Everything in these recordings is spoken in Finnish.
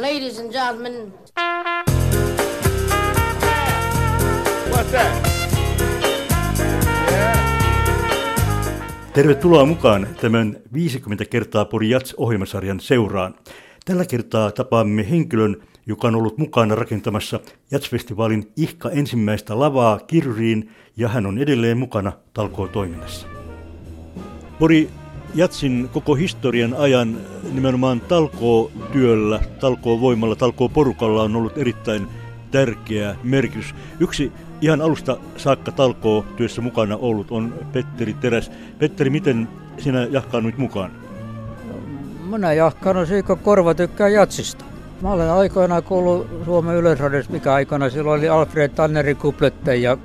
Ladies and gentlemen. What's that? Tervetuloa mukaan tämän 50 kertaa Pori Jats-ohjelmasarjan seuraan. Tällä kertaa tapaamme henkilön, joka on ollut mukana rakentamassa Jats-festivaalin ihka ensimmäistä lavaa Kirriin ja hän on edelleen mukana talkootoiminnassa. Pori Jatsin koko historian ajan nimenomaan talkootyöllä, talkoovoimalla, talkooporukalla on ollut erittäin tärkeä merkitys. Yksi ihan alusta saakka talkoo työssä mukana ollut on Petteri Teräs. Petteri, miten sinä jahkaannut mukaan? Minä jahkaan kun korva tykkää jatsista. Mä olen aikoinaan kuullut Suomen Yleisradiossa, mikä aikana silloin oli Alfred Tannerin kuplette ja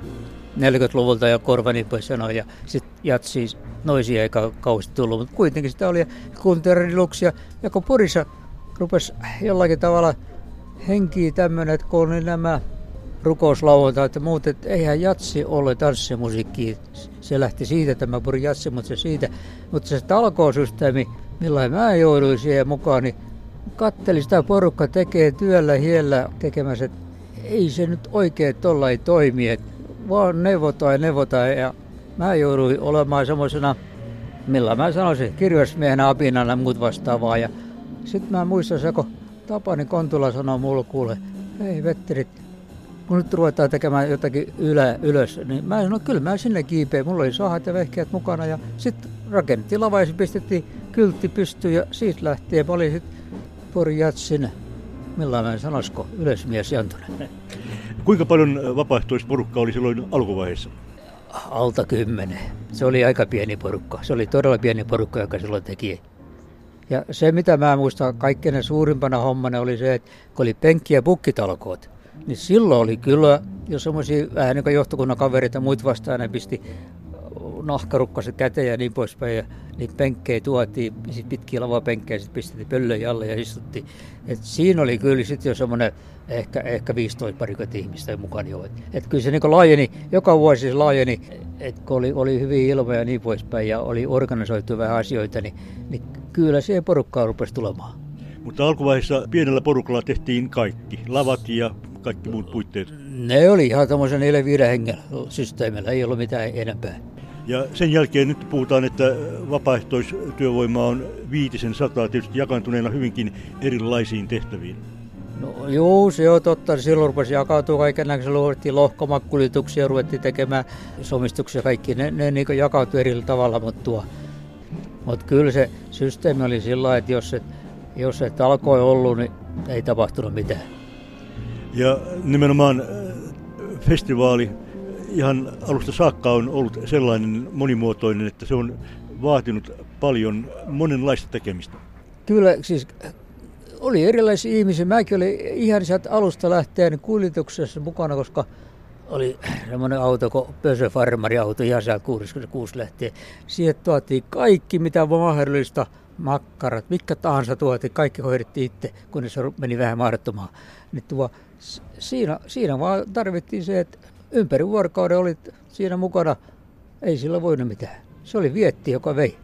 40-luvulta ja korva pois sanoi. Ja sitten jatsi noisia eikä kauheasti tullut, mutta kuitenkin sitä oli kunteriluksia. Ja kun Porissa rupesi jollakin tavalla henkiä tämmöinen, että kun oli nämä rukouslauantai että muut, että eihän jatsi ole tanssimusiikki. Se lähti siitä tämä puri jatsi, mutta se siitä. Mutta se talkoosysteemi, millä mä jouduin siihen mukaan, niin katteli sitä porukka tekee työllä hiellä tekemässä, että ei se nyt oikein tuolla ei toimi, että vaan neuvotaan ja neuvotaan ja mä jouduin olemaan semmoisena, millä mä sanoisin, kirjasmiehenä apinana muut vastaavaa ja sitten mä muistan se, kun Tapani Kontula sanoi mulle kuule, hei Vetterit, kun nyt ruvetaan tekemään jotakin ylä, ylös, niin mä sanoin, kyllä mä sinne kiipeen. Mulla oli sahat ja vehkeät mukana ja sitten rakennettiin lava ja pistettiin kyltti pystyyn ja siitä lähtien mä olin sitten Pori Jatsin, millä mä sanoisiko, ylösmies Jantunen. Kuinka paljon vapaaehtoisporukka oli silloin alkuvaiheessa? Alta kymmenen. Se oli aika pieni porukka. Se oli todella pieni porukka, joka silloin teki. Ja se, mitä mä muistan kaikkein suurimpana hommana oli se, että kun oli penkki- ja pukkitalkoot, niin silloin oli kyllä jo semmoisia vähän niin kuin johtokunnan kavereita muut vastaan, ne pisti nahkarukkaset käteen ja niin poispäin. Ja niitä penkkejä tuotiin, sit pitkiä lavapenkkejä, sitten pistettiin pöllöjä alle ja istuttiin. Et siinä oli kyllä sitten jo semmoinen ehkä, ehkä 15 parikymmentä ihmistä mukaan jo. Et, et kyllä se niin laajeni, joka vuosi se laajeni, että kun oli, oli hyvin ilmoja ja niin poispäin ja oli organisoitu vähän asioita, niin, niin kyllä se porukkaa rupesi tulemaan. Mutta alkuvaiheessa pienellä porukalla tehtiin kaikki, lavat ja kaikki muut puitteet. Ne oli ihan tämmöisen 4-5 hengen systeemillä, ei ollut mitään enempää. Ja sen jälkeen nyt puhutaan, että vapaaehtoistyövoima on viitisen sataa tietysti jakantuneena hyvinkin erilaisiin tehtäviin. No joo, se on totta. Silloin rupesi jakautua kaiken näköisiä. Ruvettiin lohkomakuljetuksia, ruvettiin tekemään somistuksia kaikki. Ne, ne niin jakautui eri tavalla, mutta tuo. Mutta kyllä se systeemi oli sillä että jos et, jos et alkoi ollut, niin ei tapahtunut mitään. Ja nimenomaan festivaali ihan alusta saakka on ollut sellainen monimuotoinen, että se on vaatinut paljon monenlaista tekemistä. Kyllä, siis oli erilaisia ihmisiä. Mäkin olin ihan sieltä alusta lähtien kuljetuksessa mukana, koska oli semmoinen auto kuin Pösö Farmari-auto ihan sieltä 66 lähtien. Siihen tuotiin kaikki, mitä mahdollista, makkarat, mikä tahansa tuotiin, kaikki hoidettiin itse, kun se meni vähän mahdottomaan. Niin tuo, siinä, siinä vaan tarvittiin se, että ympäri vuorokauden olit siinä mukana, ei sillä voinut mitään. Se oli vietti, joka vei.